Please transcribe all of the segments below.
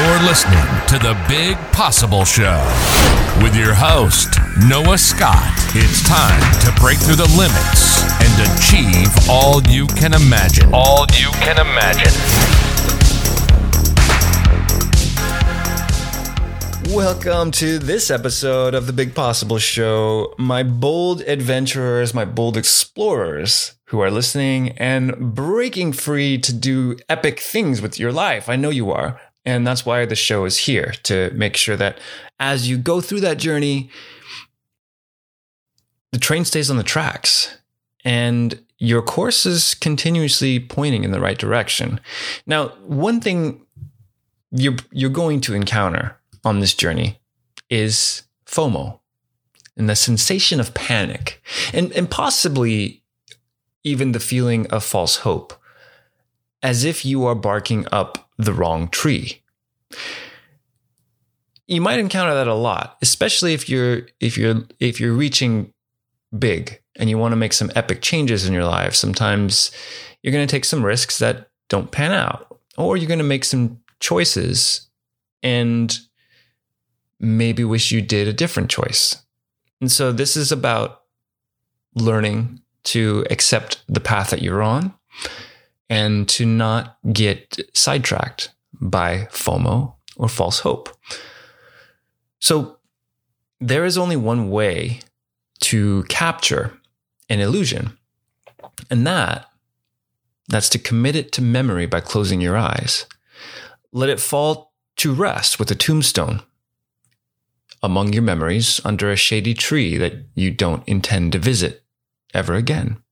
You're listening to The Big Possible Show with your host, Noah Scott. It's time to break through the limits and achieve all you can imagine. All you can imagine. Welcome to this episode of The Big Possible Show. My bold adventurers, my bold explorers who are listening and breaking free to do epic things with your life. I know you are. And that's why the show is here to make sure that as you go through that journey, the train stays on the tracks and your course is continuously pointing in the right direction. Now, one thing you're, you're going to encounter on this journey is FOMO and the sensation of panic and, and possibly even the feeling of false hope as if you are barking up the wrong tree. You might encounter that a lot, especially if you're if you're if you're reaching big and you want to make some epic changes in your life. Sometimes you're going to take some risks that don't pan out, or you're going to make some choices and maybe wish you did a different choice. And so this is about learning to accept the path that you're on and to not get sidetracked by FOMO or false hope. So there is only one way to capture an illusion, and that that's to commit it to memory by closing your eyes. Let it fall to rest with a tombstone among your memories under a shady tree that you don't intend to visit ever again.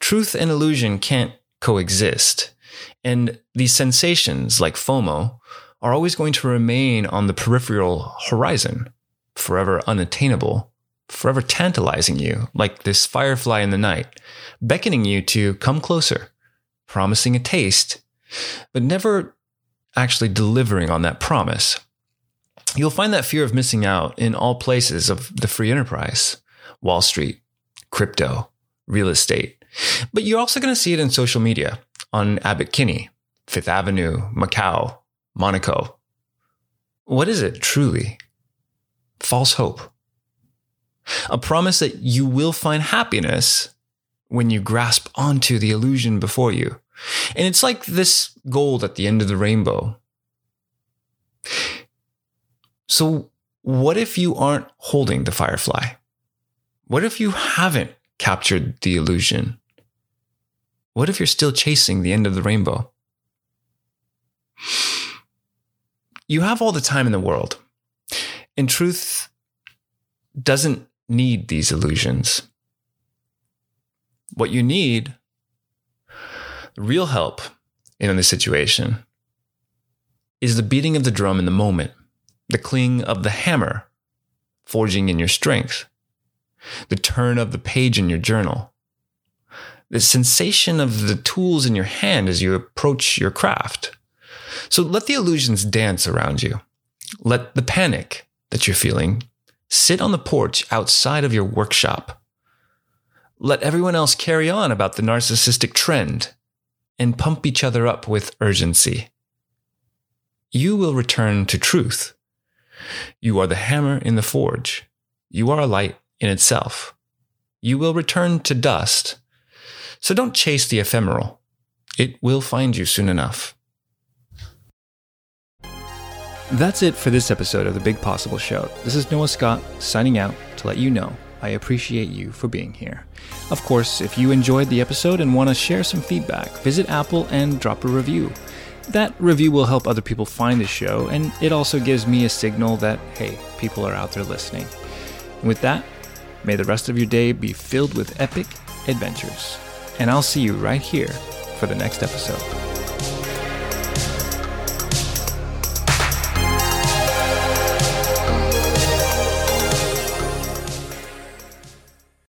Truth and illusion can't coexist. And these sensations, like FOMO, are always going to remain on the peripheral horizon, forever unattainable, forever tantalizing you, like this firefly in the night, beckoning you to come closer, promising a taste, but never actually delivering on that promise. You'll find that fear of missing out in all places of the free enterprise Wall Street, crypto, real estate. But you're also going to see it in social media on Abbot Kinney, Fifth Avenue, Macau, Monaco. What is it truly? False hope. A promise that you will find happiness when you grasp onto the illusion before you. And it's like this gold at the end of the rainbow. So, what if you aren't holding the firefly? What if you haven't captured the illusion? What if you're still chasing the end of the rainbow? You have all the time in the world. And truth doesn't need these illusions. What you need, real help in this situation, is the beating of the drum in the moment the cling of the hammer forging in your strength, the turn of the page in your journal, the sensation of the tools in your hand as you approach your craft. So let the illusions dance around you. Let the panic that you're feeling sit on the porch outside of your workshop. Let everyone else carry on about the narcissistic trend and pump each other up with urgency. You will return to truth you are the hammer in the forge. You are a light in itself. You will return to dust. So don't chase the ephemeral. It will find you soon enough. That's it for this episode of The Big Possible Show. This is Noah Scott signing out to let you know I appreciate you for being here. Of course, if you enjoyed the episode and want to share some feedback, visit Apple and drop a review. That review will help other people find the show, and it also gives me a signal that, hey, people are out there listening. And with that, may the rest of your day be filled with epic adventures. And I'll see you right here for the next episode.